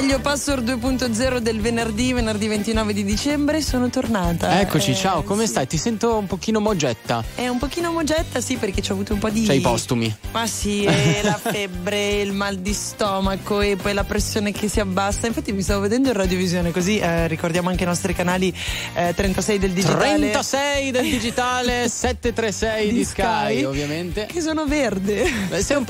meglio password 2.0 del venerdì, venerdì 29 di dicembre, sono tornata. Eccoci, eh, ciao, come sì. stai? Ti sento un pochino mogetta. È un pochino mogetta, sì, perché ci ho avuto un po' di. C'hai i postumi. Ma sì, la febbre, il mal di stomaco e poi la pressione che si abbassa. Infatti mi stavo vedendo in radiovisione, così eh, ricordiamo anche i nostri canali eh, 36 del digitale. 36 del digitale, 736 di, di Sky, Sky, ovviamente. Che sono verde.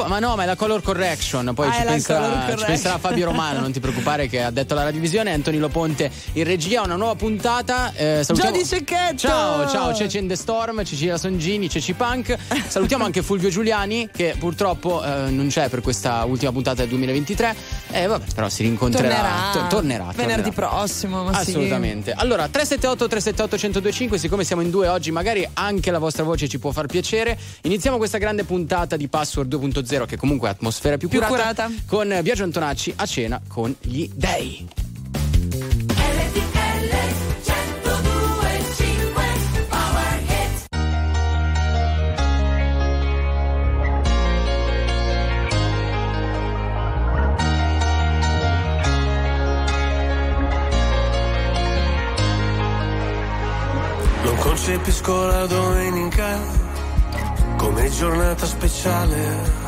ma no, ma è la color correction, poi ah, ci, penserà, ci penserà Fabio Romano, non ti preoccupare che ha detto la radiovisione, Antonio Loponte in regia, una nuova puntata. Eh, salutiamo... Già di Cecchetto! Ciao, ciao, Cece in the Storm, Cecilia Songini, Ceci Punk. Salutiamo anche Fulvio Giuliani che purtroppo eh, non c'è per questa ultima puntata del 2023. Eh, vabbè, però si rincontrerà. Tornerà. To- tornerà Venerdì tornerà. prossimo. Assolutamente. Sì. Allora, 378 378 1025, siccome siamo in due oggi, magari anche la vostra voce ci può far piacere. Iniziamo questa grande puntata di Password 2.0, che comunque è atmosfera più, più curata, curata, con Biagio Antonacci a cena con gli dei. concepisco la domenica come giornata speciale.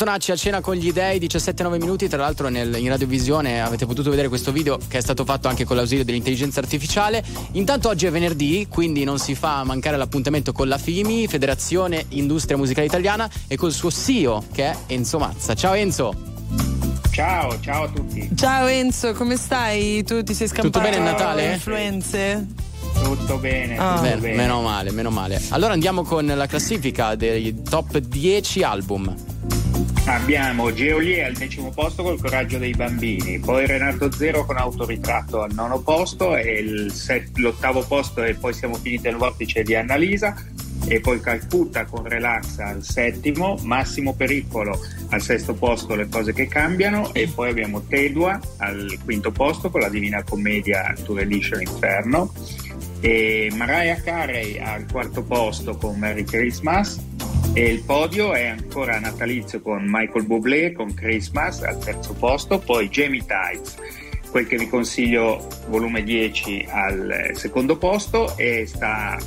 Antonacci a cena con gli dei, 17-9 minuti, tra l'altro nel, in radiovisione avete potuto vedere questo video che è stato fatto anche con l'ausilio dell'intelligenza artificiale. Intanto oggi è venerdì, quindi non si fa mancare l'appuntamento con la FIMI, Federazione Industria Musicale Italiana, e col suo CEO che è Enzo Mazza. Ciao Enzo! Ciao, ciao a tutti. Ciao Enzo, come stai? Tu ti sei scampato Tutto bene a Natale? influenze? Tutto bene, oh. tutto bene. Meno male, meno male. Allora andiamo con la classifica dei top 10 album. Abbiamo Geolier al decimo posto col Coraggio dei Bambini, poi Renato Zero con Autoritratto al nono posto e set, l'ottavo posto e poi siamo finiti al vortice di Annalisa, e poi Calcutta con Relax al settimo, Massimo Pericolo al sesto posto Le cose che cambiano e poi abbiamo Tedua al quinto posto con la Divina Commedia Tour Edition Inferno e Mariah Carey al quarto posto con Merry Christmas E il podio è ancora natalizio con Michael Bublé con Christmas al terzo posto, poi Jamie Tights, quel che vi consiglio volume 10 al secondo posto e sta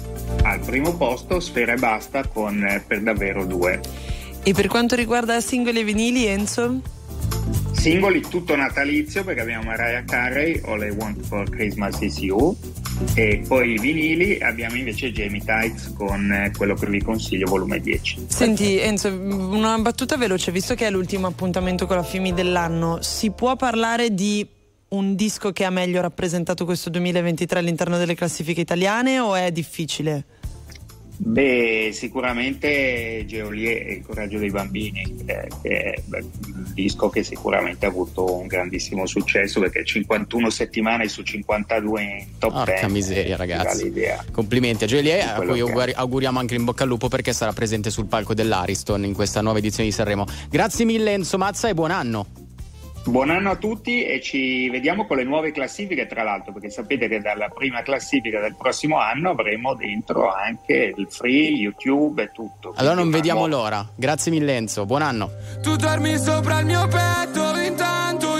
al primo posto Sfera e Basta con Per davvero due. E per quanto riguarda singoli e vinili, Enzo? Singoli tutto natalizio perché abbiamo Mariah Carey, All I Want for Christmas is You e poi i vinili abbiamo invece Jamie Tights con eh, quello che vi consiglio volume 10 Senti Enzo una battuta veloce visto che è l'ultimo appuntamento con la FIMI dell'anno si può parlare di un disco che ha meglio rappresentato questo 2023 all'interno delle classifiche italiane o è difficile? Beh, sicuramente Geolier e il coraggio dei bambini, eh, che è un disco che sicuramente ha avuto un grandissimo successo perché 51 settimane su 52 in top Porca 10. miseria, ragazzi. Complimenti a Geolier, a cui auguri- auguriamo anche in bocca al lupo perché sarà presente sul palco dell'Ariston in questa nuova edizione di Sanremo. Grazie mille Enzo Mazza e buon anno. Buon anno a tutti e ci vediamo con le nuove classifiche, tra l'altro, perché sapete che dalla prima classifica del prossimo anno avremo dentro anche il free, YouTube e tutto. Allora non vediamo l'ora. Grazie mille Enzo, buon anno. Tu dormi sopra il mio petto, intanto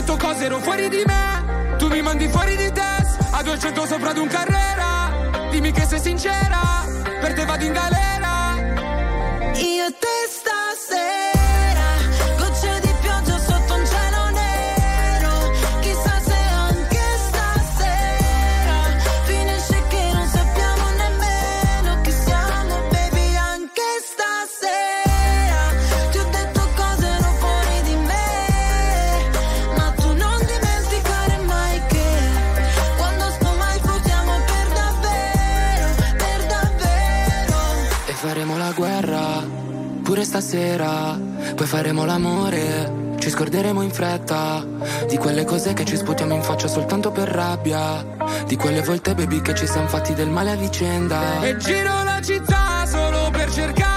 detto cose, ero fuori di me. Tu mi mandi fuori di test. A 200 sopra ad un carrera. Dimmi che sei sincera. Per te vado in galera. Io te pure stasera. Poi faremo l'amore, ci scorderemo in fretta. Di quelle cose che ci sputiamo in faccia soltanto per rabbia. Di quelle volte, baby, che ci siamo fatti del male a vicenda. E giro la città solo per cercarti.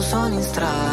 Ritroviamo soli in strada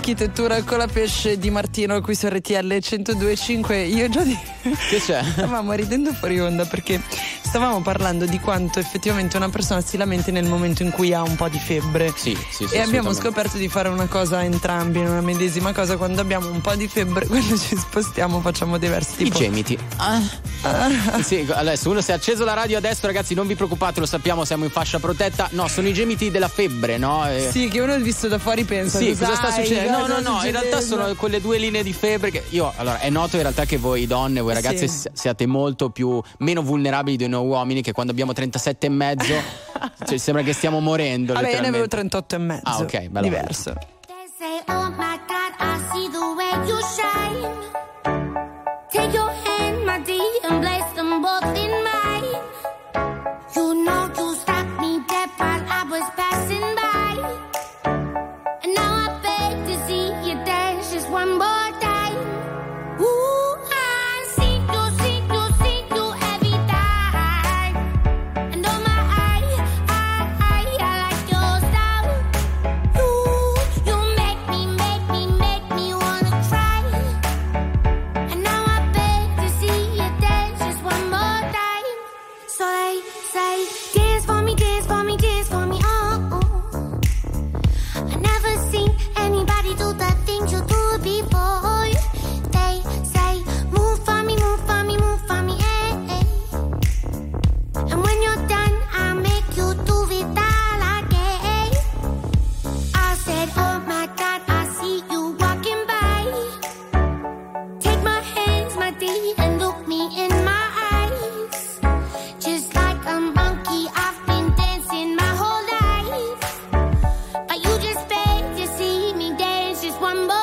architettura con la pesce di Martino qui su RTL 1025. Io già di. Che c'è? Stavamo ridendo fuori onda perché stavamo parlando di quanto effettivamente una persona si lamenti nel momento in cui ha un po' di febbre. Sì, sì, sì. E abbiamo scoperto di fare una cosa entrambi, una medesima cosa. Quando abbiamo un po' di febbre, quando ci spostiamo, facciamo dei versi I gemiti. Sì, adesso uno si è acceso la radio adesso, ragazzi, non vi preoccupate, lo sappiamo, siamo in fascia protetta. No, sono i gemiti della febbre, no? Eh, Sì, che uno visto da fuori pensa. Sì, cosa sta "Sai, succedendo? No, cosa no, no, sta in realtà succedendo?" sono quelle due linee di febbre che io, allora, è noto in realtà che voi donne, voi ragazze Sì. si- siate molto più meno vulnerabili di noi uomini che quando abbiamo 37 e mezzo cioè, sembra che stiamo morendo Vabbè, io ne avevo letteralmente. 38 e mezzo. Ah, ok, bello. Diverso. They say, oh my God, I see the way you shine. one, but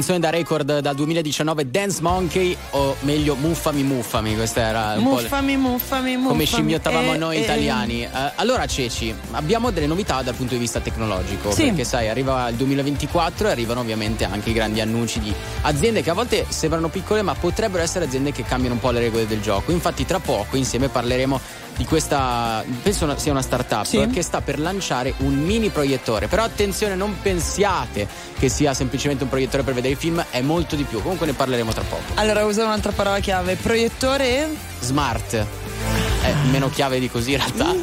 canzone da record dal 2019, Dance Monkey, o meglio Muffami Muffami, questa era un po' le- Muffami, muffami, muffami. come scimmiottavamo Eh, noi eh, italiani. Eh, allora, Ceci, abbiamo delle novità dal punto di vista tecnologico. Sì. Perché, sai, arriva il 2024 e arrivano ovviamente anche i grandi annunci di aziende che a volte sembrano piccole, ma potrebbero essere aziende che cambiano un po' le regole del gioco. Infatti, tra poco insieme parleremo di questa, penso sia una startup Sì. che sta per lanciare un mini proiettore. Però attenzione, non pensiate che sia semplicemente un proiettore per vedere i film, è molto di più. Comunque ne parleremo tra poco. Allora uso un'altra parola chiave, proiettore. Smart. È meno chiave di così in realtà.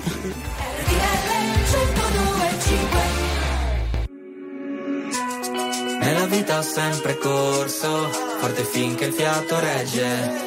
Nella vita ho sempre corso, forte finché il fiato regge.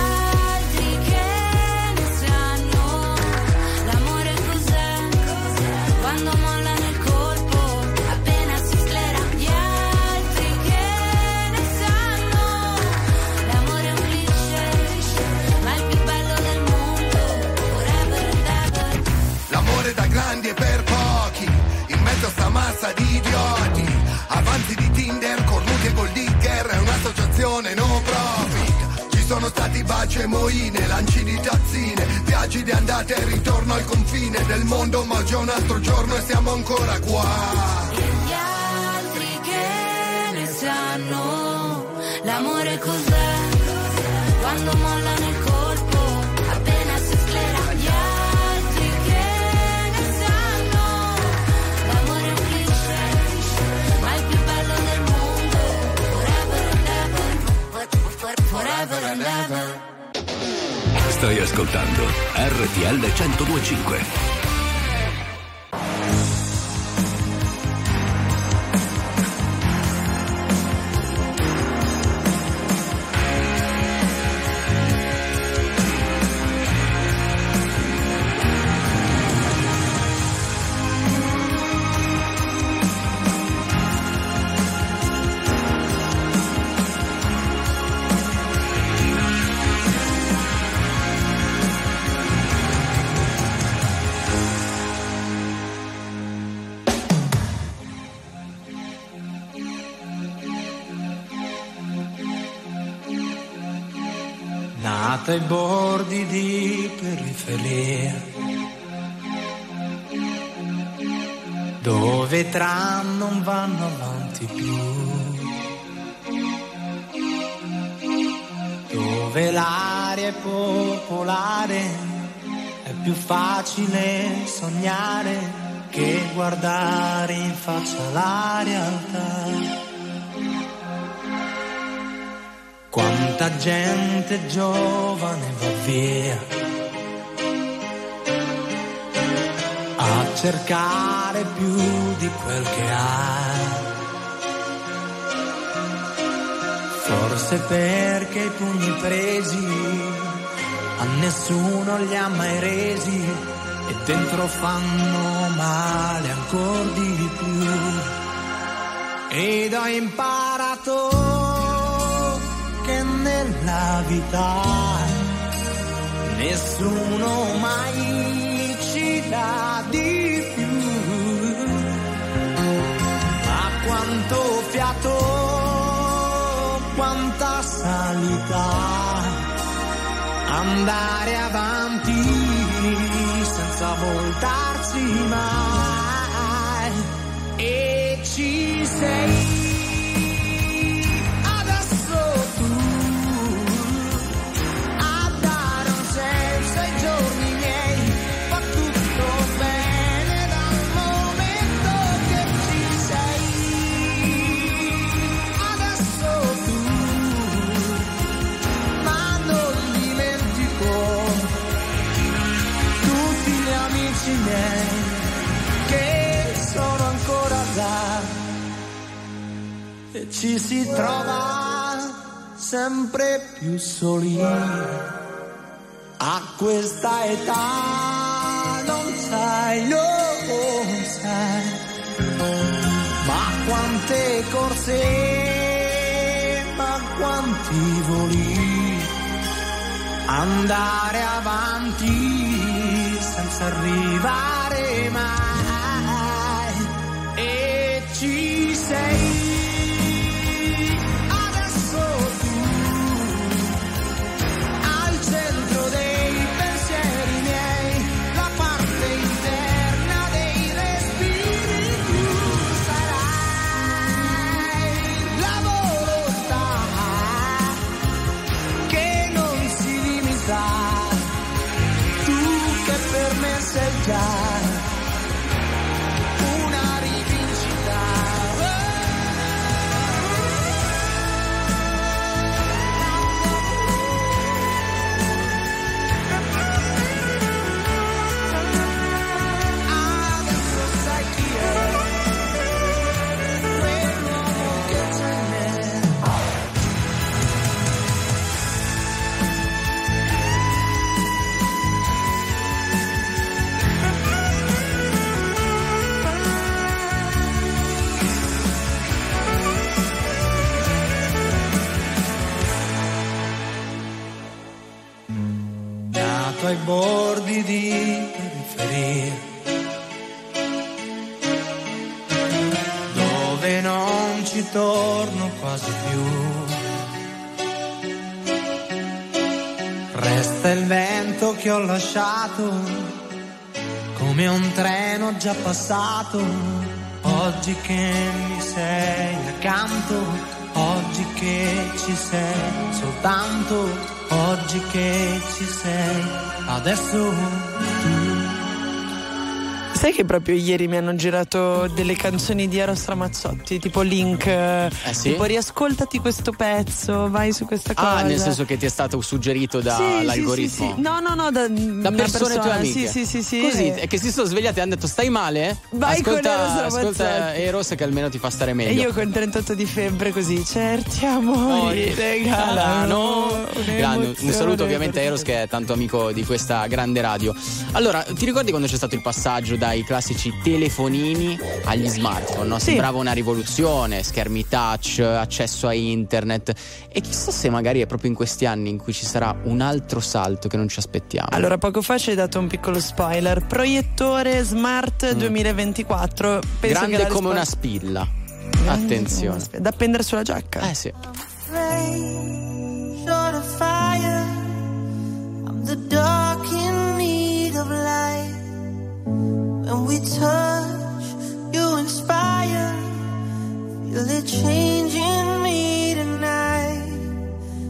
Un'associazione no profit. Ci sono stati baci e moine Lanci di tazzine Viaggi di andata e ritorno al confine del mondo Ma è un altro giorno e siamo ancora qua. L'amore cos'è? Quando mollano il colpo forever and ever. Stai ascoltando RTL 1025. Nata ai bordi di periferia, dove tram non vanno avanti più, dove l'aria è popolare, è più facile sognare che guardare in faccia la realtà. Quanta gente giovane va via a cercare più di quel che ha. Forse perché i pugni presi a nessuno li ha mai resi e dentro fanno male ancora di più. Ed ho imparato nella vita nessuno mai ci dà di più. Ma quanto fiato, quanta salita, andare avanti senza voltarsi mai. E ci sei. Ci si trova sempre più soli. A questa età non sai, non sai, ma quante corse, ma quanti voli, andare avanti senza arrivare mai. E ci sei. Già passato, oggi che mi sei accanto, oggi che ci sei soltanto, oggi che ci sei, adesso. tu Sai che proprio ieri mi hanno girato delle canzoni di Eros Ramazzotti, tipo link. Eh sì? Tipo riascoltati questo pezzo, vai su questa cosa. Ah, nel senso che ti è stato suggerito dall'algoritmo. sì, sì. No, no, no, da, Da persone tue persona, amiche. Sì, sì, sì, sì. Così, E- è che si sono svegliati e hanno detto stai male? Vai con ascolta, Eros ascolta Ramazzotti." Eros che almeno ti fa stare E meglio. io con 38 di febbre così, certi amori regalano. Grande, un saluto ovviamente a Eros che è tanto amico di questa grande radio. Allora, ti ricordi quando c'è stato il passaggio dai classici telefonini agli smartphone? No? Sì. Sembrava una rivoluzione, schermi touch, accesso a internet. E chissà se magari è proprio in questi anni in cui ci sarà un altro salto che non ci aspettiamo. Allora, poco fa ci hai dato un piccolo spoiler. Proiettore Smart 2024. Penso Mm. Grande la come una risposta- spilla. Grande Attenzione. una spilla. Da appendere sulla giacca. Eh sì. short of fire. I'm the dark we touch, you inspire. Feel it changing me tonight.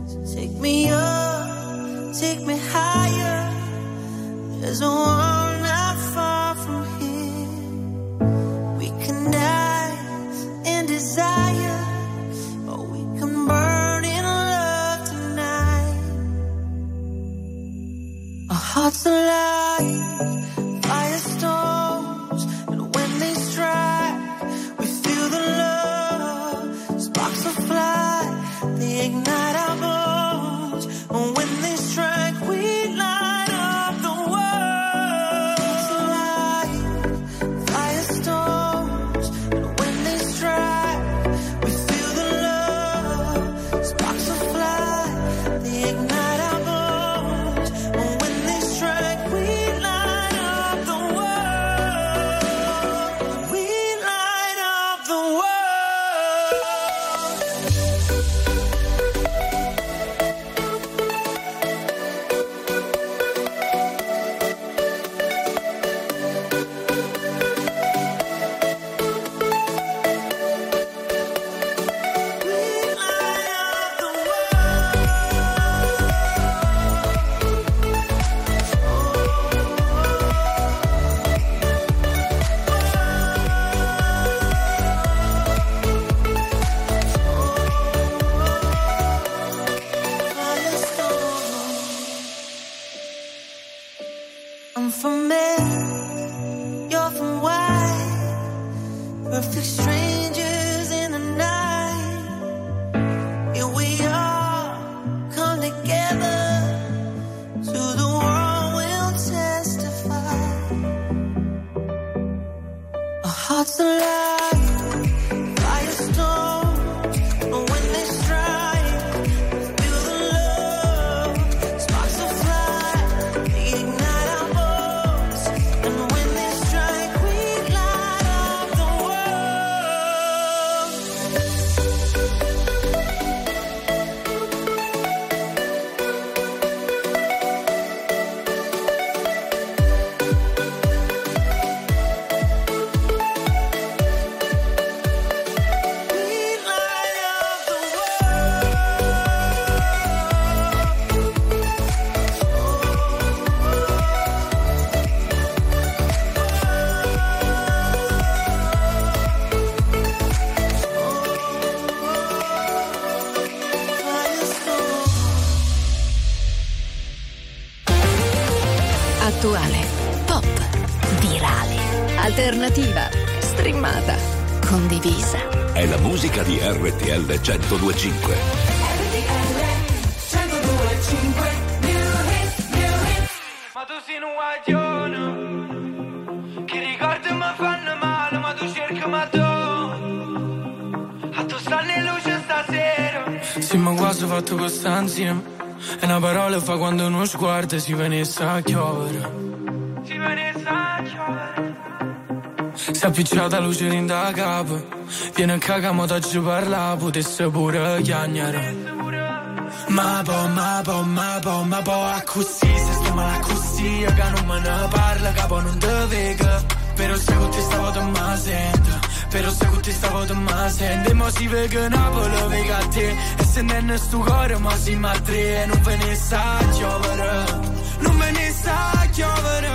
So take me up, take me higher. There's a world not far from here. We can die in desire. Or we can burn in love tonight. Our hearts alive, firestorms, 1025. Ma tu sei un guaglione Che ricordi mi fanno male Ma tu cerchi ma tu A tu stanno in luce stasera Sì, ma quasi fatto questa insieme. E una parola fa quando uno sguardo si venisse a chiovere. Si venisse a giovere Si è appicciata luce in da capo. Viene cagamo da ci parla, potesse pure chiagnare. Ma po, ma po, ma po, ma po, a così, se sto male a così, che non me ne parla, capo non te vega. Però se con te stavo te ma sento, però se con te stavo te ma sento. E mo si vega Napoli, vega a te, e se non è sto cuore, ma si ma tre, e non ve ne sa giovere, non ve ne sa giovere.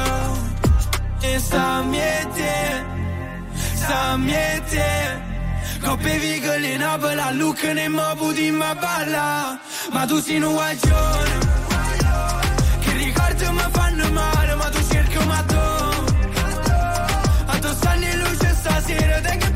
E sta miei me e te Coppe vigole in abola, look ne mo budi ma balla. Ma tu sei un guaglione. Che ricordi mi fanno male Ma tu cerchi un matto. A tu stanno in luce stasera Te che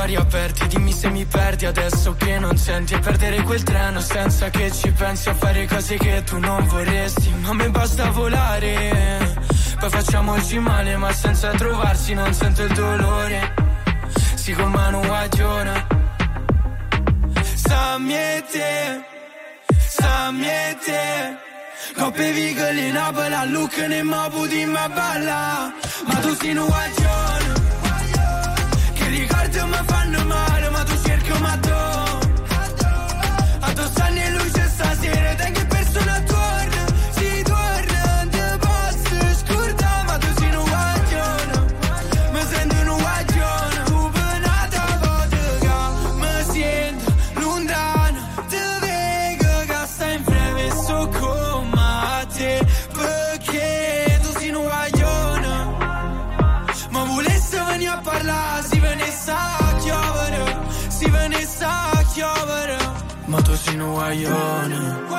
cuori aperti Dimmi se mi perdi adesso che non senti. E perdere quel treno senza che ci pensi A fare cose che tu non vorresti. Ma me basta volare Poi facciamoci male ma senza trovarsi Non sento il dolore. Si con mano guaglione Sammi e te Sammi e te Coppe vigole in abola, look ne mo budi ma balla. Ma tu sei un guaglione ricordi mi fanno male ma tu cerchi un matto Ma tu sei un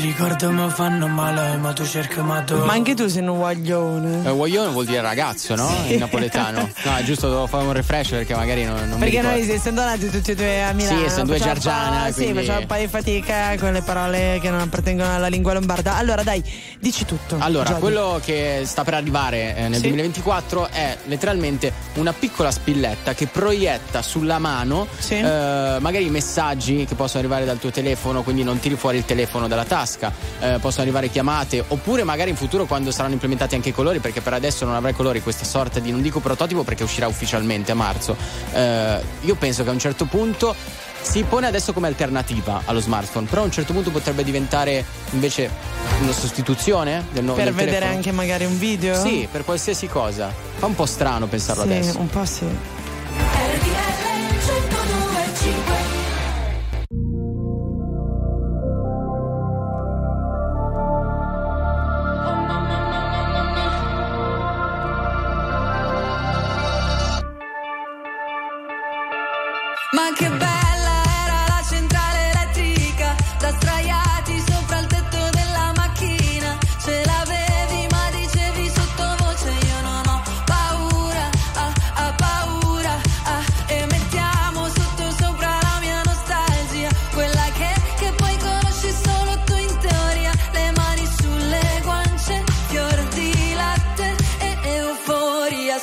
che ricordo mi fanno male, ma tu cerchi ma tu. Ma anche tu sei un guaglione. Eh, guaglione vuol dire ragazzo, no? In napoletano. No, è giusto, devo fare un refresh perché magari non, non Perché noi essendo nati tutti e due a Milano Sì, essendo due un po'- Giargiana, Sì, quindi- facciamo un po' di fatica con le parole che non appartengono alla lingua lombarda Allora dai, dici tutto Allora, Giodi. quello che sta per arrivare eh, nel Sì. 2024 è letteralmente una piccola spilletta che proietta sulla mano eh, magari i messaggi che possono arrivare dal tuo telefono, quindi non tiri fuori il telefono dalla tasca, eh, possono arrivare chiamate, oppure magari in futuro quando saranno implementati anche i colori, perché per adesso non avrai colori, questa sorta di, non dico prototipo perché uscirà ufficialmente a marzo. Eh, io penso che a un certo punto si pone adesso come alternativa allo smartphone, però a un certo punto potrebbe diventare invece una sostituzione del nuovo Per vedere telefono. anche magari un video? Sì, per qualsiasi cosa. Fa un po' strano pensarlo Sì, adesso. un po' sì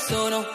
sono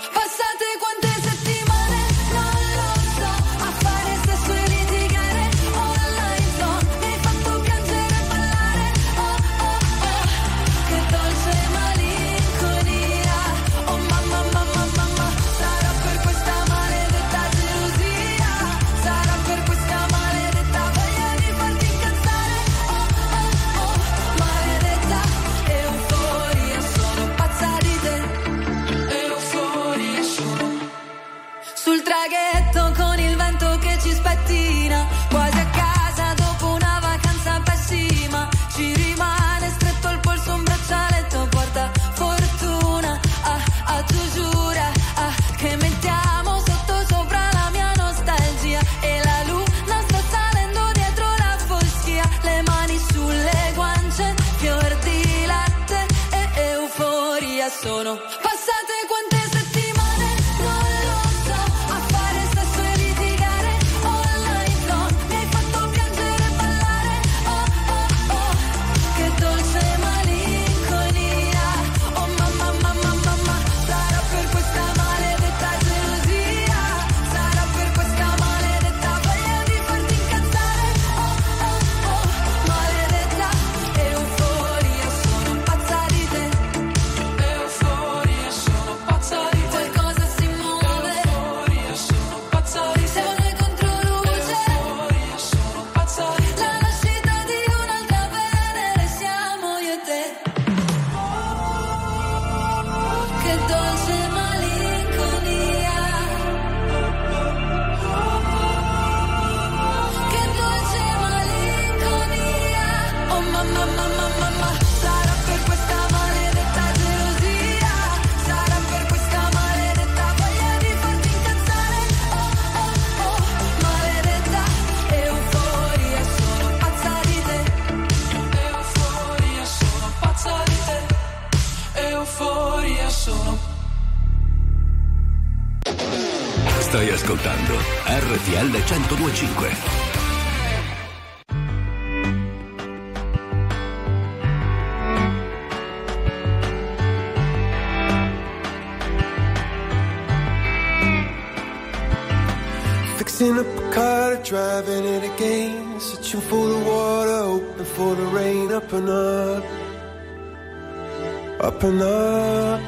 up and up.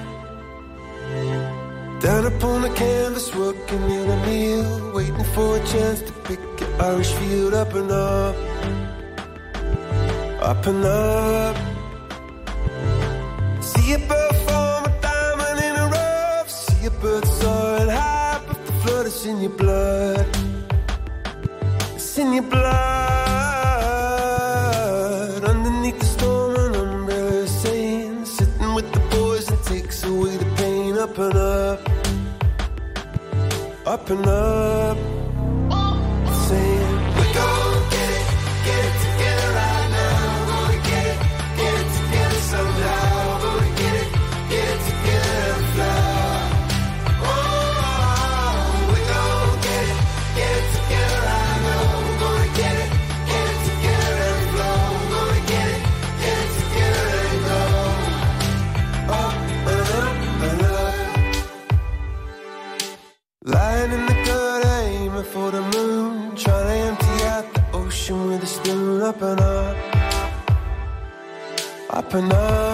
Down upon the canvas, working in a meal. Waiting for a chance to pick an Irish field. Up and up, up and up. See a bird form a diamond in a rough. See a bird soaring high, but the flood is in your blood. It's in your blood. Up and up. Spoon. Up and up,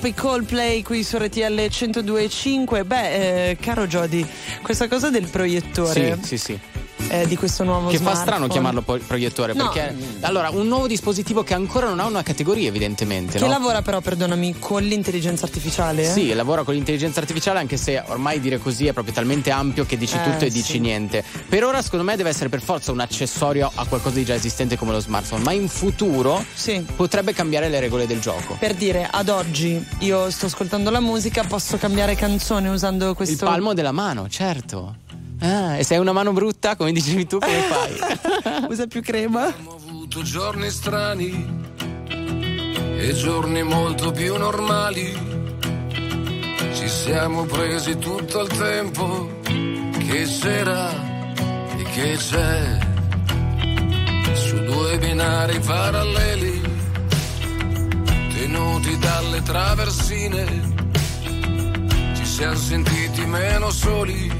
Up i Coldplay qui su RTL 102.5. Beh, eh, caro Jody, questa cosa del proiettore Sì, sì, sì. Eh, di questo nuovo Che fa smartphone. strano chiamarlo poi proiettore, No. perché allora un nuovo dispositivo che ancora non ha una categoria, evidentemente. Che no? lavora però, perdonami, con l'intelligenza artificiale? eh? Sì, lavora con l'intelligenza artificiale, anche se ormai dire così è proprio talmente ampio che dici Eh, tutto e dici sì. niente. Per ora, secondo me, deve essere per forza un accessorio a qualcosa di già esistente come lo smartphone, ma in futuro potrebbe cambiare le regole del gioco. Per dire, ad oggi io sto ascoltando la musica, posso cambiare canzone usando Il questo. palmo della mano, certo. Ah, e se hai una mano brutta, come dicevi tu, come fai? Usa più crema. avuto giorni strani e giorni molto più normali. Ci siamo presi tutto il tempo che c'era e che c'è su due binari paralleli, tenuti dalle traversine, ci siamo sentiti meno soli,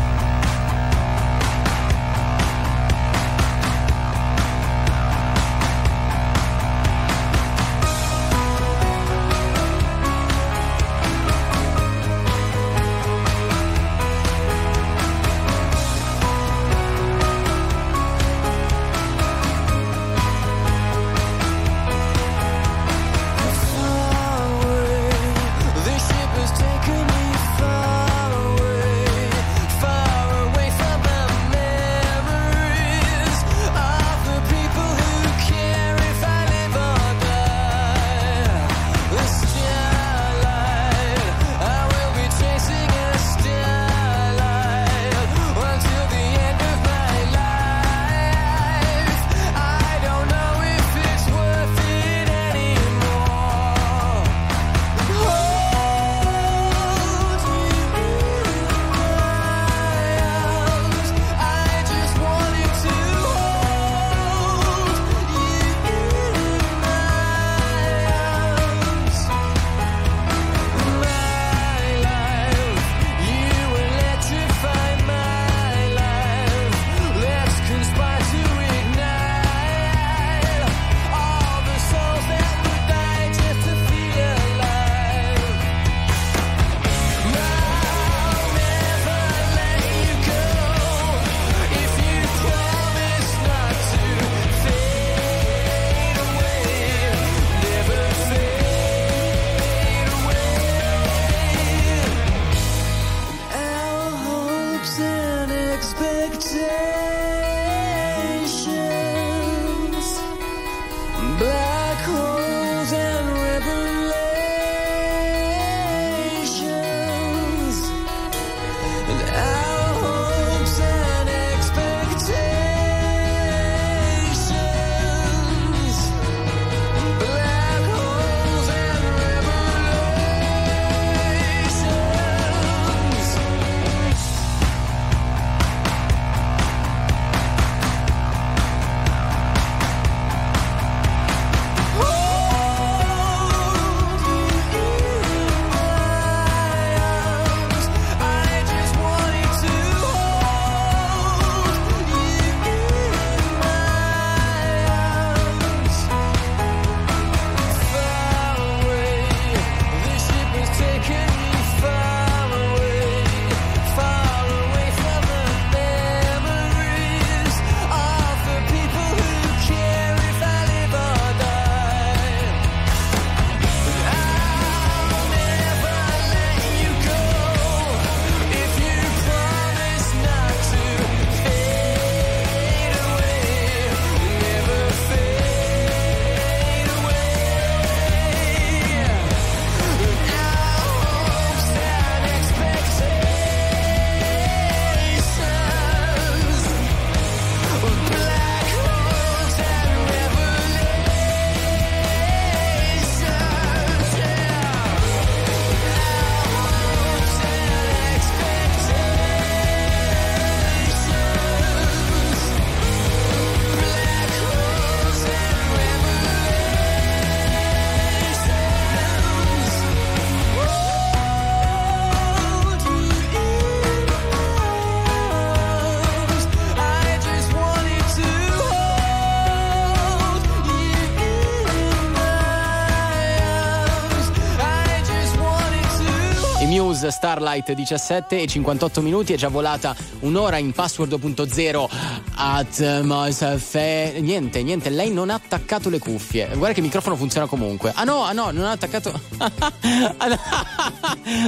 Muse Starlight 17 e 58 minuti, è già volata un'ora in password 2.0 atmosfera. Niente, niente, lei non ha attaccato le cuffie. Guarda che il microfono funziona comunque. Ah no, ah no, non ha attaccato.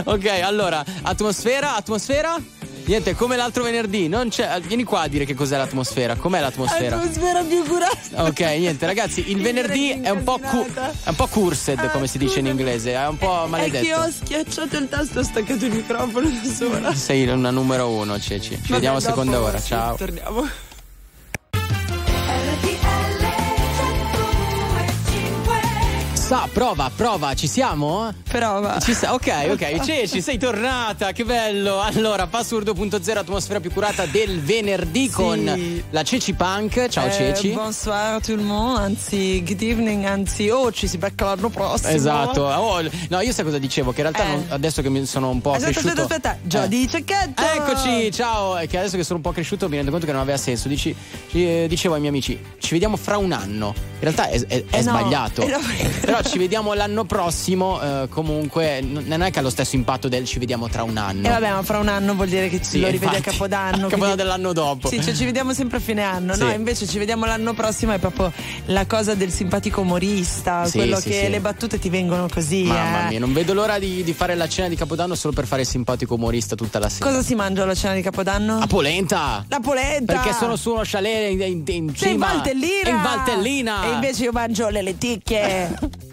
ok, allora, atmosfera, atmosfera. Niente, come l'altro venerdì, non c'è. Vieni qua a dire che cos'è l'atmosfera. Com'è l'atmosfera? Atmosfera più curata. Ok, niente, ragazzi, il venerdì è un po' cu- è un po' cursed, come si dice in inglese, è un po' che maledetto. ho schiacciato il tasto e ho staccato il microfono da sola. Sei una numero uno, Ceci. Ci Vabbè, vediamo a seconda ora. sì, Ciao. Torniamo. Prova, prova, ci siamo? Prova. Ci sa- ok, ok. Ceci, sei tornata, che bello. Allora, Password 2.0, atmosfera più curata del venerdì con la Ceci Punk. Ciao Eh, Ceci. Bonsoir tout le monde, anzi, good evening, anzi, oh, ci si becca l'anno prossimo. Esatto, Oh, no, io sai cosa dicevo? Che in realtà Eh. non- adesso che mi sono un po' Aspetta, cresciuto. aspetta, aspetta. Giodi Cecchetto. Eccoci, ciao. Che adesso che sono un po' cresciuto mi rendo conto che non aveva senso. Dici, ci- eh, dicevo ai miei amici, ci vediamo fra un anno. In realtà è, è- è Eh no, sbagliato. eh no. Però ci vediamo l'anno prossimo. eh, comunque, non è che ha lo stesso impatto del ci vediamo tra un anno. E vabbè, ma fra un anno vuol dire che ci Sì, lo rivedi infatti. a Capodanno. A Capodanno dell'anno dopo. Sì, cioè ci vediamo sempre a fine anno, no? Sì. Invece ci vediamo l'anno prossimo è proprio la cosa del simpatico umorista, Sì, quello che le battute ti vengono così. Mamma eh. mia, non vedo l'ora di, di fare la cena di Capodanno solo per fare il simpatico umorista tutta la sera. Cosa si mangia alla cena di Capodanno? La polenta! La polenta! Perché sono su uno chalet in, in, in Sei in cima. Valtellina! In Valtellina! E invece io mangio le lenticchie.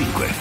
1025.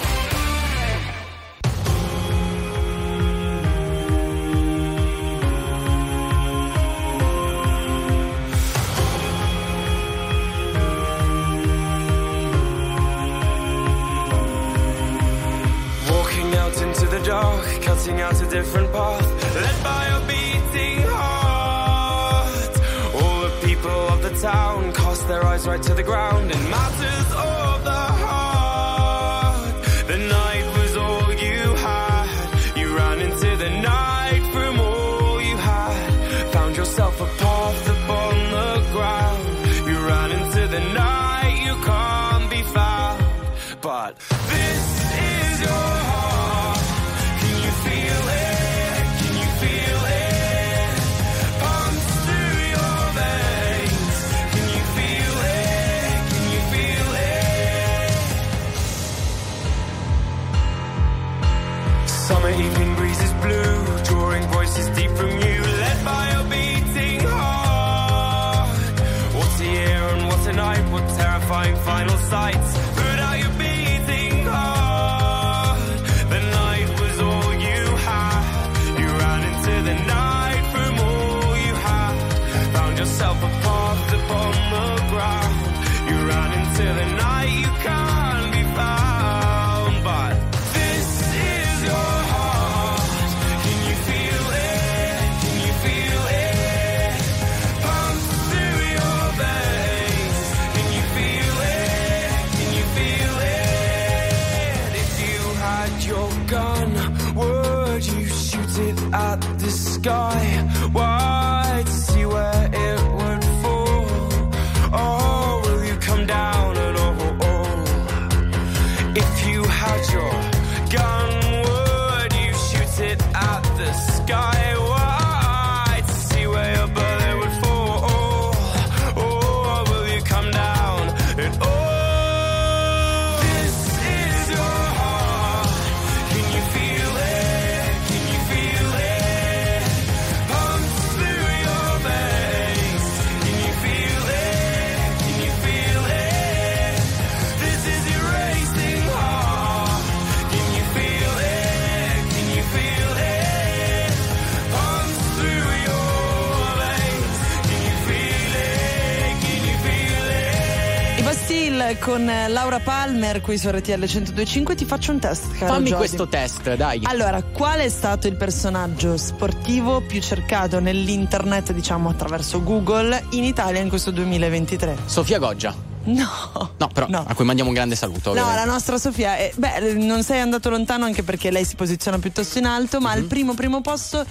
Con Laura Palmer qui su RTL 1025 ti faccio un test caro Fammi Jody. questo test, dai. Allora, qual è stato il personaggio sportivo più cercato nell'internet, diciamo attraverso Google, in Italia in questo 2023? Sofia Goggia. No. No, però a cui mandiamo un grande saluto. No, ovviamente. la nostra Sofia, è- beh, non sei andato lontano anche perché lei si posiziona piuttosto in alto, ma al primo primo posto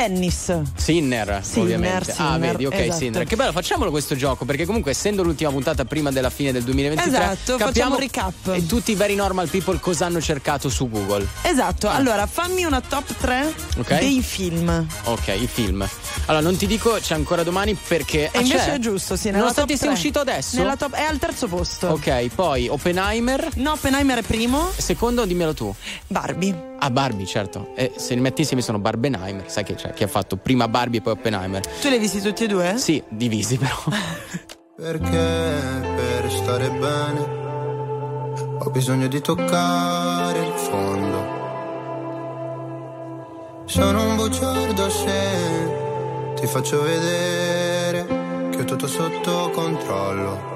tennis. Sinner, Sinner, ovviamente. ah, Sinner, vedi, ok, esatto. Sinner. Che bello, facciamolo questo gioco, perché comunque essendo l'ultima puntata prima della fine del 2023, Esatto, capiamo facciamo un recap. E tutti i very normal people cosa hanno cercato su Google. Esatto, allora fammi una top 3 Ah. Ok. dei film. Ok, i film. Allora, non ti dico c'è ancora domani perché. E ah, invece c'è? è giusto, sì, nella Nonostante top sia 3. uscito adesso? Nella top- è al terzo posto. Ok, poi Oppenheimer. No, Oppenheimer è primo. Secondo, dimmelo tu. Barbie. Ah, Barbie, certo. E se li metti insieme sono Barbenheimer. Sai che c'è chi ha fatto prima Barbie e poi Oppenheimer? Tu li hai visti tutti e due? Sì, divisi però. Perché per stare bene ho bisogno di toccare il fondo. Sono un bugiardo se ti faccio vedere che ho tutto sotto controllo.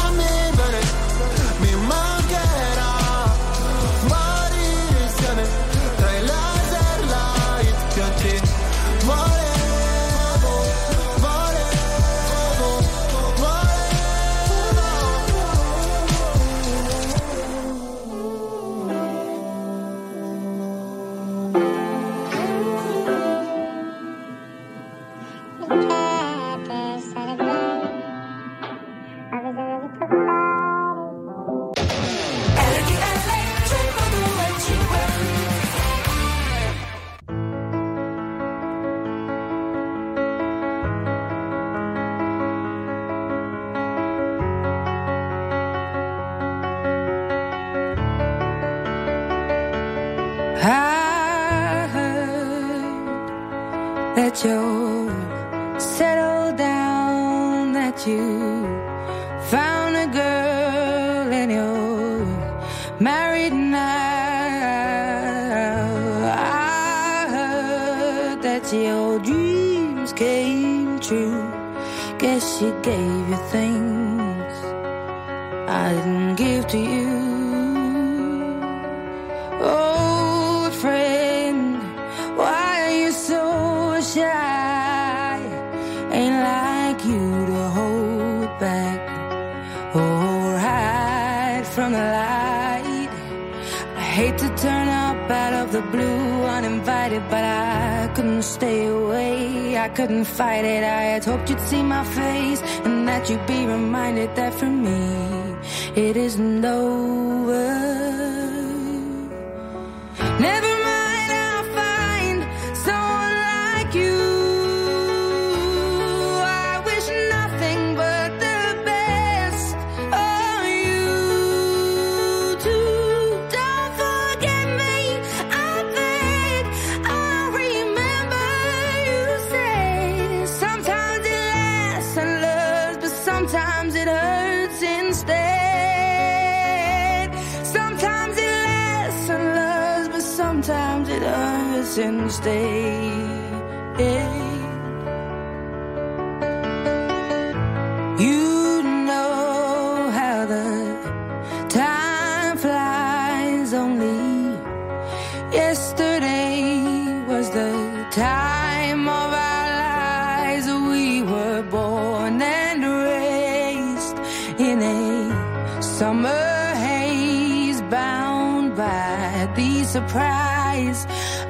you'd be reminded that for me it isn't over. Never since day eight. You know how the time flies. Only yesterday was the time. summer haze bound by the surprise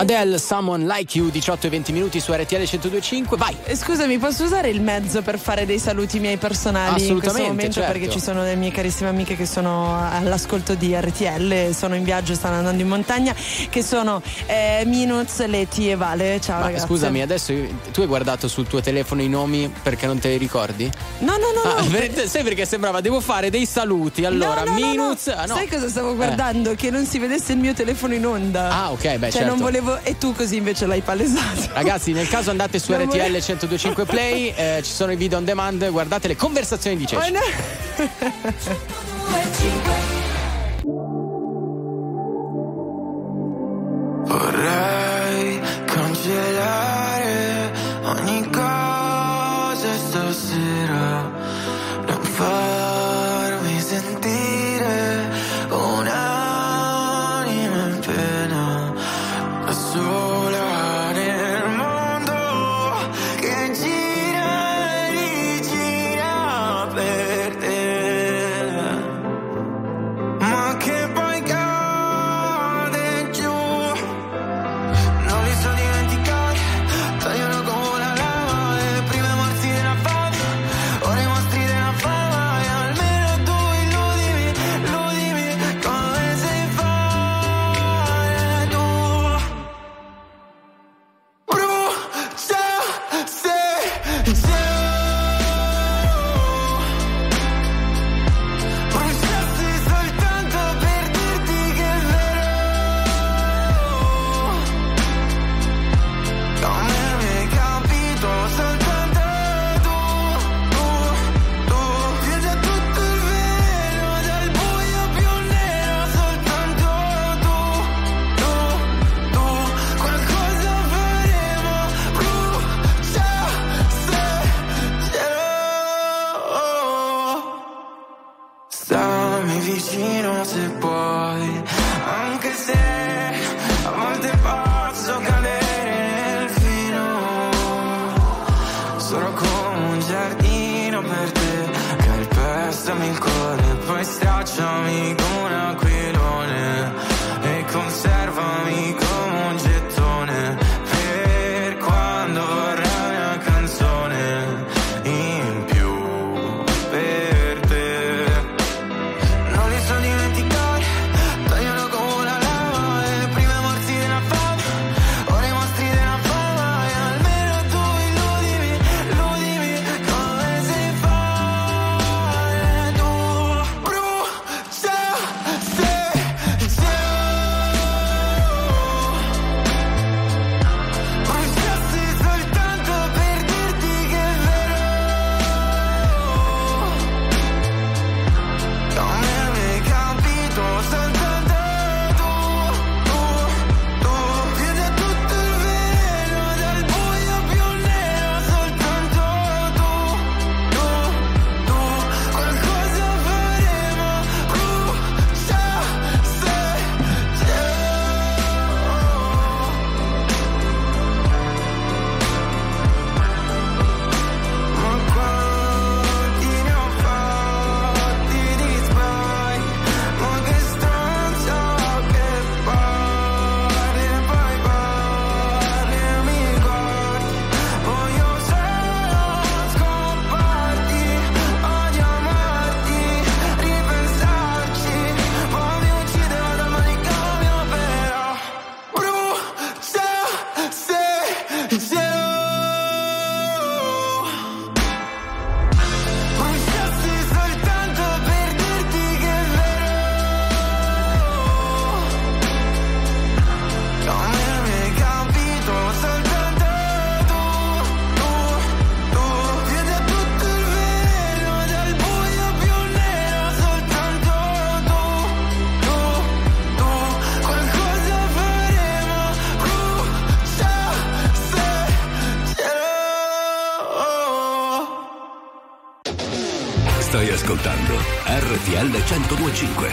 Adele, Someone Like You, 18 e 20 minuti su RTL 1025. Vai. Eh, scusami, posso usare il mezzo per fare dei saluti miei personali in questo momento? Certo. Perché ci sono le mie carissime amiche che sono all'ascolto di RTL, sono in viaggio, stanno andando in montagna, che sono eh, Minuz, Leti e Vale. Ciao Ma ragazzi. Scusami, adesso tu hai guardato sul tuo telefono i nomi perché non te li ricordi? No, no, no. Ah, no per, sai perché sembrava devo fare dei saluti. Allora, no, no, Minuz. Ah, no, ah, sai cosa stavo eh. guardando? Eh. Che non si vedesse il mio telefono in onda. Ah, ok, beh, cioè, certo. non volevo live e tu così invece l'hai palesato. Ragazzi, nel caso andate su non RTL 1025 Play, eh, ci sono i video on demand, guardate le conversazioni di Ceci. Oh no. 1025.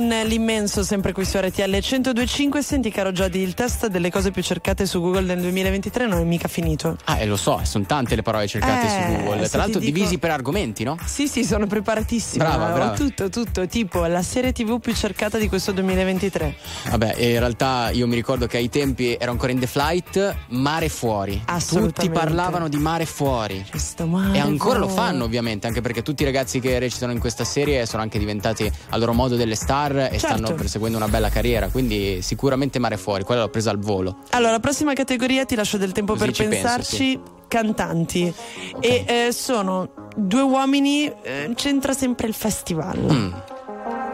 Con l'immenso, sempre qui su RTL 1025. Senti, caro Giodi, il test delle cose più cercate su Google nel 2023 non è mica finito. Ah, e lo so, sono tante le parole cercate Eh, su Google. Tra l'altro dico- divisi per argomenti, no? Sì, sì, sono preparatissima. Brava, Ho brava. tutto, tutto. Tipo la serie TV più cercata di questo 2023. Vabbè, in realtà io mi ricordo che ai tempi ero ancora in The Flight, mare fuori. Assolutamente. Tutti parlavano di mare fuori. mare e ancora lo fuori. fanno, ovviamente, anche perché tutti i ragazzi che recitano in questa serie sono anche diventati a loro modo delle star e Certo. stanno perseguendo una bella carriera. Quindi sicuramente mare fuori, quella l'ho presa al volo. Allora, la prossima categoria ti lascio del tempo Così per ci penso, pensarci. sì. Cantanti. E eh, sono due uomini, eh, c'entra sempre il festival. Mm.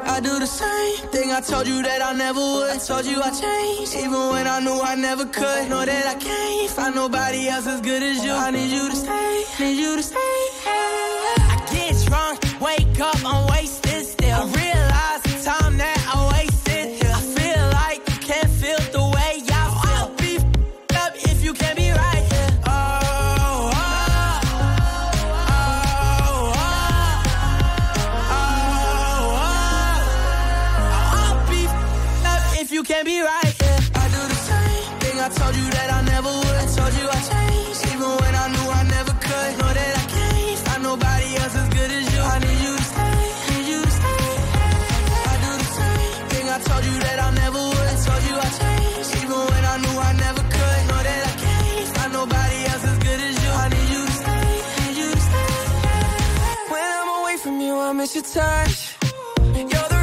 I do the same thing I told you that I never would. I told you I changed, even when I knew I never could. Know that I can't find nobody else as good as you. I need you to stay, need you to stay. I get drunk, wake up, I'm wasted miss your touch. You're the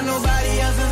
nobody else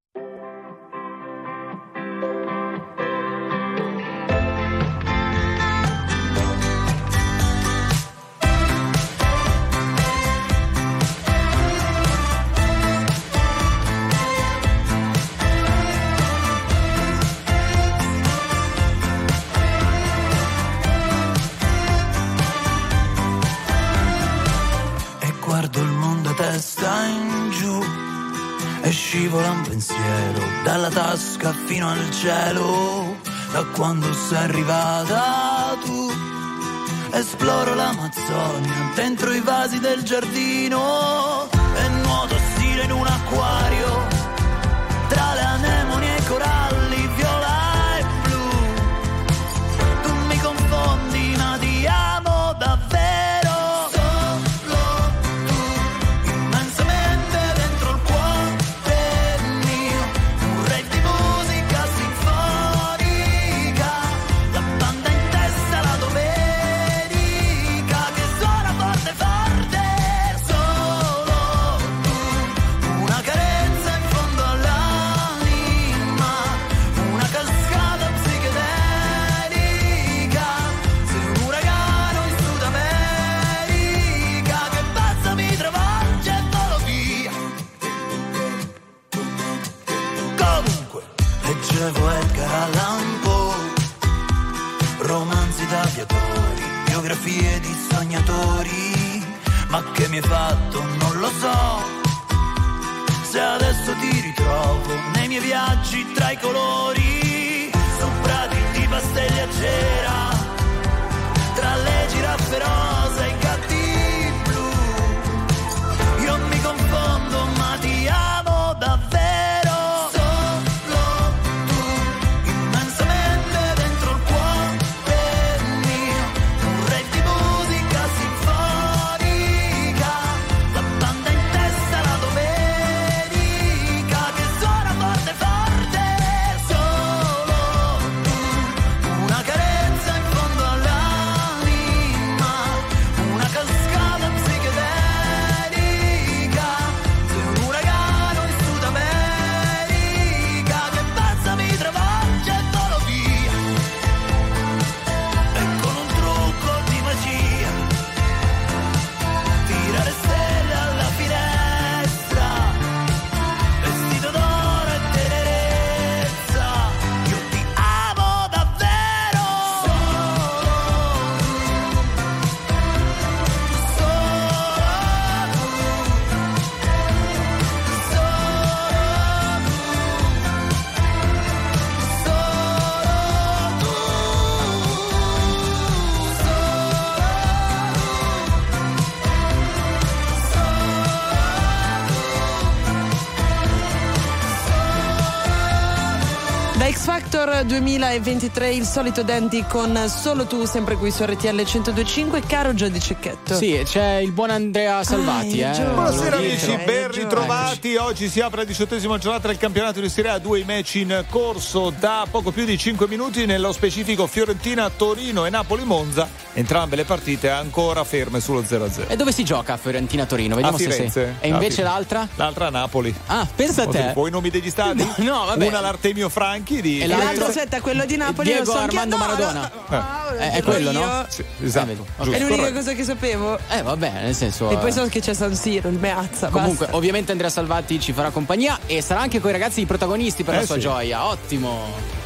Scivola un pensiero dalla tasca fino al cielo. Da quando sei arrivata tu esploro l'Amazzonia dentro i vasi del giardino e nuoto stile in un acquario. Tra le anemoni e i coralli d'aviatori biografie di sognatori. Ma che mi hai fatto non lo so. Se adesso ti ritrovo nei miei viaggi tra i colori sopra di pastelli a cera X 2023, il solito Dandy con Solo tu, sempre qui su RTL 1025, caro Giordi Cecchetto. Sì, c'è il buon Andrea Salvati. Ah, eh. Buonasera amici, dirlo. ben ritrovati. Oggi si apre la diciottesima giornata del campionato di Serie A, due match in corso da poco più di 5 minuti, nello specifico Fiorentina-Torino e Napoli-Monza. Entrambe le partite ancora ferme sullo 0-0. E dove si gioca Fiorentina-Torino? Vediamo a se Firenze. sei. E invece l'altra? L'altra a Napoli. Ah, pensa a te. Vuoi i nomi degli stadi? No, vabbè. Una l'Artemio Franchi di E E l'altro- aspetta, quello di Napoli Diego lo so anche- Armando no, Maradona. no, Eh. È, quello, io. no? Sì, esatto. Eh. Giusto, È l'unica corretto. cosa che sapevo. Eh, vabbè, nel senso. E eh, poi so che c'è San Siro, il Meazza. Comunque, basta. ovviamente Andrea Salvati ci farà compagnia e sarà anche con i ragazzi i protagonisti per Eh la sua sì. gioia. Ottimo.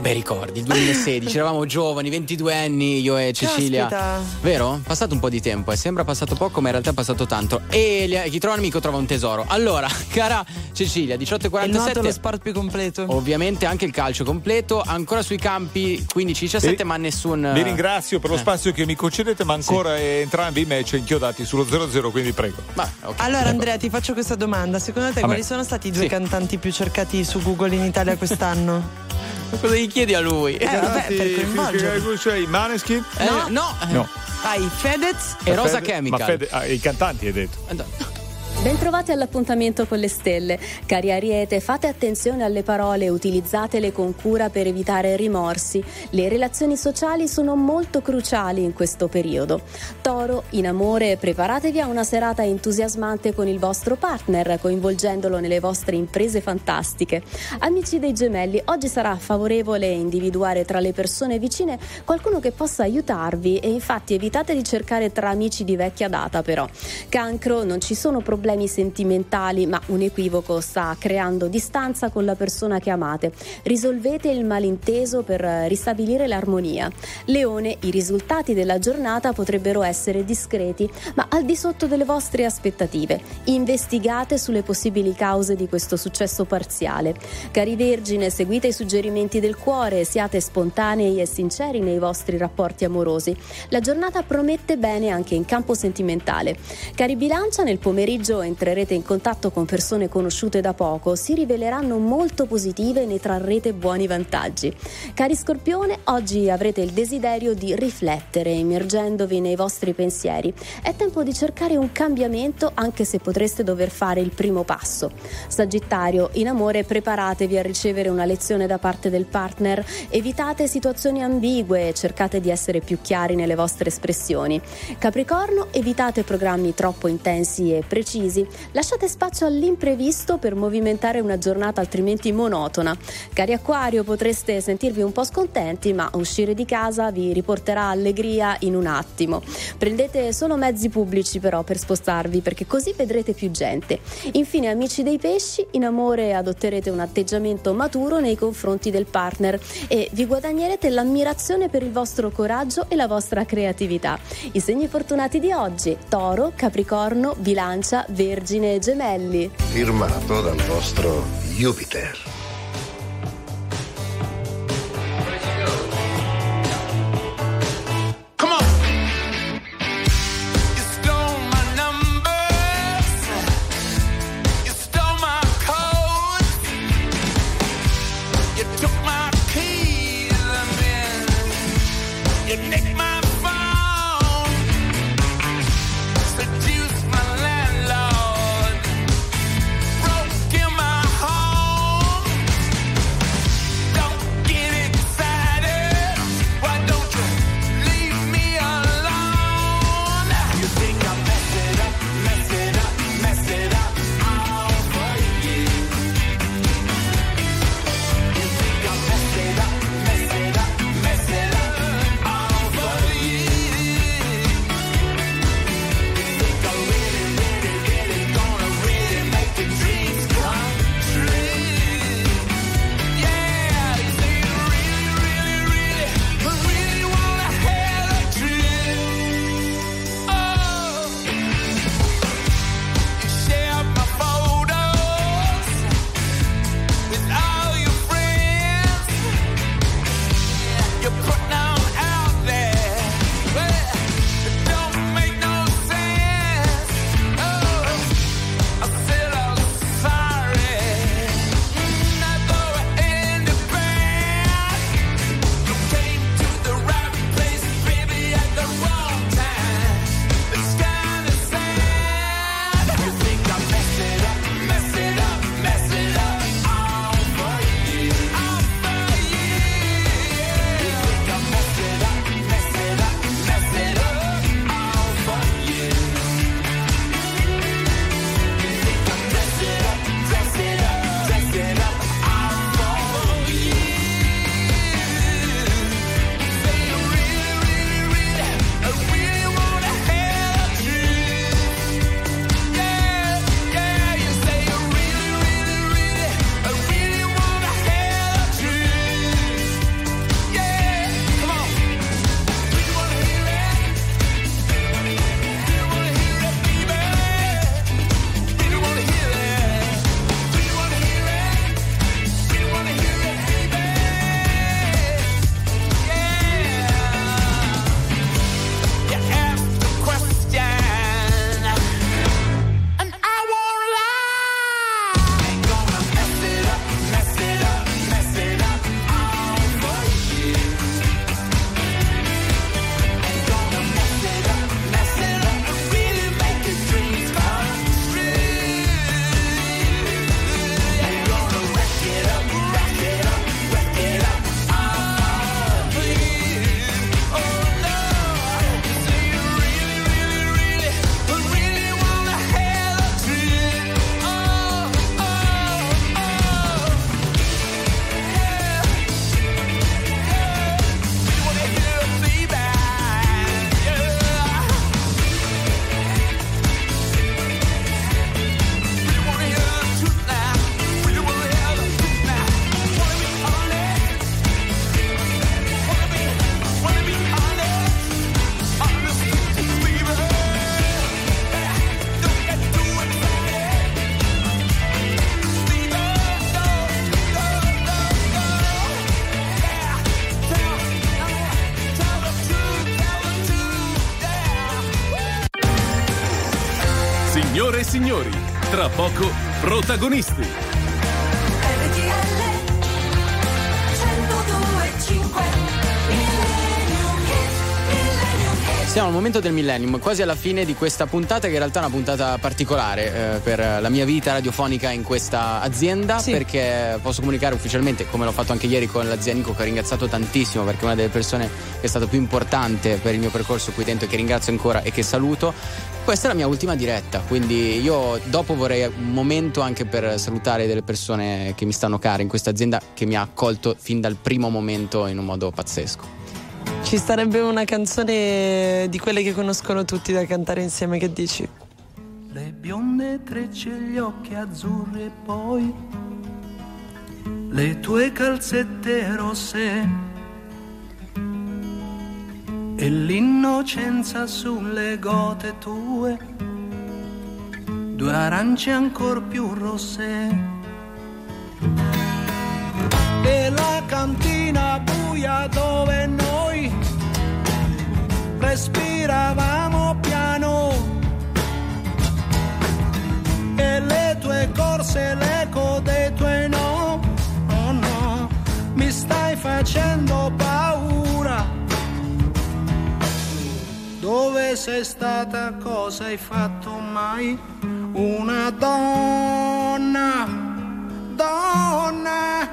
Che bei ricordi, il 2016, eravamo giovani, 22 anni, io e Cecilia. Caspita. Vero? Passato un po' di tempo e sembra passato poco, ma in realtà è passato tanto. E chi trova un amico trova un tesoro. Allora, cara Cecilia, Il nuoto è lo 18.47. sport più completo. Ovviamente anche il calcio completo, ancora sui campi 15-17, E- ma nessun. Vi ringrazio per lo Eh. spazio che mi concedete, ma ancora entrambi i match inchiodati sullo 0-0, quindi prego. Allora Andrea ti faccio questa domanda, secondo te Vabbè. quali sono stati i due Sì. cantanti più cercati su Google in Italia quest'anno? Cosa gli chiedi a lui? Eh, vabbè, per. Cioè, i Maneskin? No. no. No. Hai Fedez E Rosa Fede- Chemical. Ma Fede- ah, i cantanti hai detto. Bentrovati all'appuntamento con le stelle. Cari Ariete, fate attenzione alle parole, utilizzatele con cura per evitare rimorsi. Le relazioni sociali sono molto cruciali in questo periodo. Toro, in amore, preparatevi a una serata entusiasmante con il vostro partner, coinvolgendolo nelle vostre imprese fantastiche. Amici dei gemelli, oggi sarà favorevole individuare tra le persone vicine qualcuno che possa aiutarvi e infatti evitate di cercare tra amici di vecchia data però. Cancro, non ci sono problemi sentimentali, ma un equivoco sta creando distanza con la persona che amate. Risolvete il malinteso per eh, ristabilire l'armonia. Leone, i risultati della giornata potrebbero essere discreti, ma al di sotto delle vostre aspettative. Investigate sulle possibili cause di questo successo parziale. Cari Vergine, seguite i suggerimenti del cuore, siate spontanei e sinceri nei vostri rapporti amorosi. La giornata promette bene anche in campo sentimentale. Cari Bilancia, nel pomeriggio entrerete in contatto con persone conosciute da poco, si riveleranno molto positive e ne trarrete buoni vantaggi. Cari Scorpione, oggi avrete il desiderio di riflettere, immergendovi nei vostri pensieri. È tempo di cercare un cambiamento anche se potreste dover fare il primo passo. Sagittario, in amore preparatevi a ricevere una lezione da parte del partner, evitate situazioni ambigue, cercate di essere più chiari nelle vostre espressioni. Capricorno, evitate programmi troppo intensi e precisi, lasciate spazio all'imprevisto per movimentare una giornata altrimenti monotona. Cari Acquario, potreste sentirvi un po' scontenti, ma uscire di casa vi riporterà allegria in un attimo. Prendete solo mezzi pubblici però per spostarvi perché così vedrete più gente. Infine, amici dei pesci, in amore adotterete un atteggiamento maturo nei confronti del partner e vi guadagnerete l'ammirazione per il vostro coraggio e la vostra creatività. I segni fortunati di oggi: Toro, Capricorno, Bilancia, Vergine e Gemelli. firmato dal vostro Jupiter. Protagonisti. Momento del millennium, quasi alla fine di questa puntata che in realtà è una puntata particolare eh, per la mia vita radiofonica in questa azienda perché posso comunicare ufficialmente, come l'ho fatto anche ieri con la Nico che ho ringraziato tantissimo perché è una delle persone che è stata più importante per il mio percorso qui dentro e che ringrazio ancora e che saluto. Questa è la mia ultima diretta, quindi io dopo vorrei un momento anche per salutare delle persone che mi stanno care in questa azienda che mi ha accolto fin dal primo momento in un modo pazzesco. Ci starebbe una canzone di quelle che conoscono tutti da cantare insieme, che dici? Le bionde trecce, gli occhi azzurri e poi le tue calzette rosse e l'innocenza sulle gote tue, due arance ancor più rosse. E la cantina buia dove noi respiravamo piano e le tue corse, l'eco dei tuoi no, oh no, mi stai facendo paura. Dove sei stata, cosa hai fatto mai? Una donna, donna,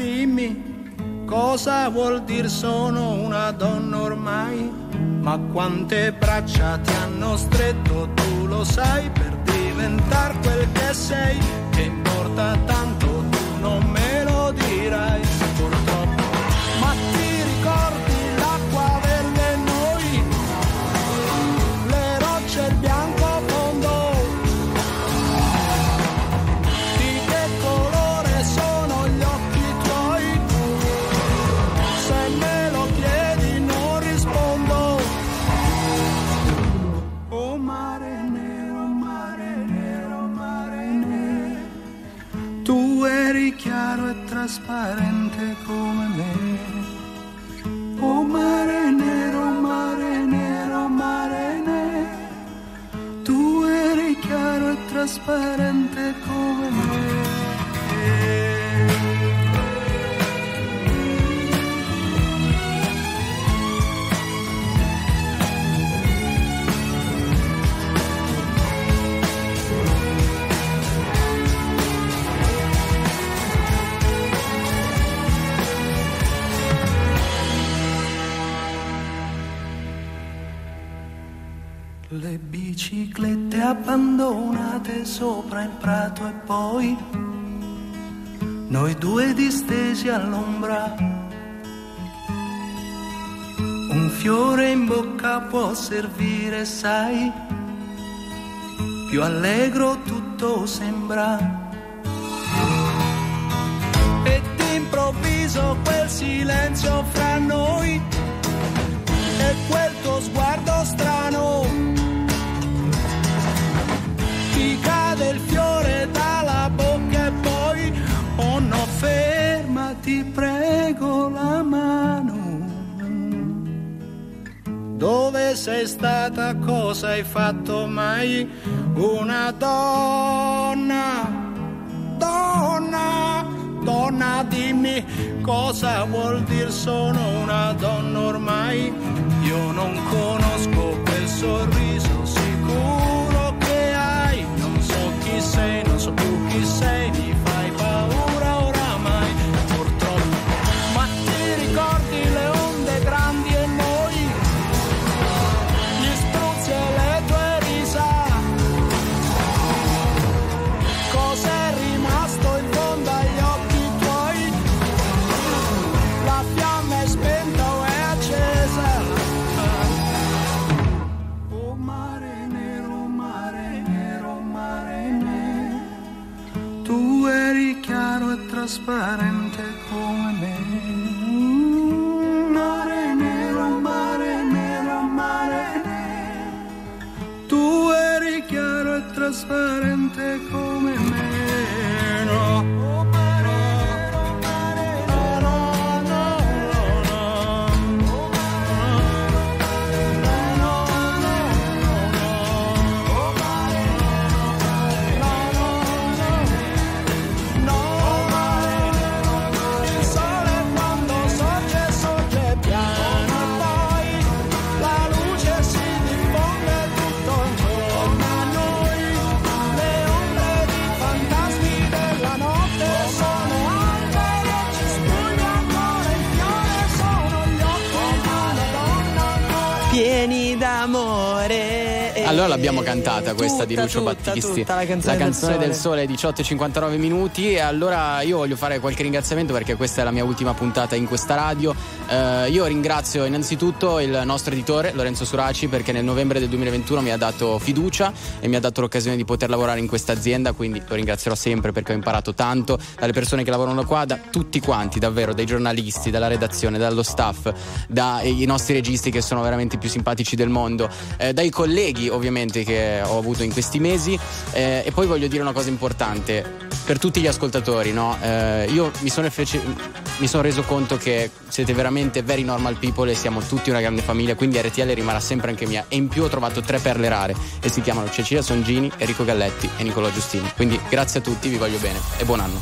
dimmi cosa vuol dire sono una donna ormai? Ma quante braccia ti hanno stretto, tu lo sai, per diventare quel che sei, che importa tanto, tu non me lo dirai, purtroppo. Trasparente come me. Oh mare nero, mare nero, mare nero. Tu eri chiaro e trasparente come me. Le biciclette abbandonate sopra il prato e poi noi due distesi all'ombra. Un fiore in bocca può servire, sai, più allegro tutto sembra. E d'improvviso quel silenzio fra noi e quel tuo sguardo strano. Dove sei stata, cosa hai fatto mai? Una donna, donna, donna, dimmi cosa vuol dire sono una donna ormai. Io non conosco quel sorriso sicuro che hai, non so chi sei, chiaro Allora l'abbiamo cantata questa di Tutta, Lucio tutta, Battisti. tutta, la canzone, del sole 18 e 59 minuti. E allora io voglio fare qualche ringraziamento perché questa è la mia ultima puntata in questa radio. Eh, io ringrazio innanzitutto il nostro editore Lorenzo Suraci perché nel novembre del 2021 mi ha dato fiducia e mi ha dato l'occasione di poter lavorare in questa azienda, quindi lo ringrazierò sempre perché ho imparato tanto dalle persone che lavorano qua, da tutti quanti, davvero, dai giornalisti, dalla redazione, dallo staff, dai nostri registi che sono veramente i più simpatici del mondo, eh, dai colleghi ovviamente che ho avuto in questi mesi. Eh, e poi voglio dire una cosa importante per tutti gli ascoltatori, no? Eh, io mi sono, effeci- mi sono reso conto che siete veramente very normal people e siamo tutti una grande famiglia, quindi RTL rimarrà sempre anche mia e in più ho trovato tre perle rare e si chiamano Cecilia Songini, Enrico Galletti e Nicolò Giustini, quindi grazie a tutti, vi voglio bene e buon anno.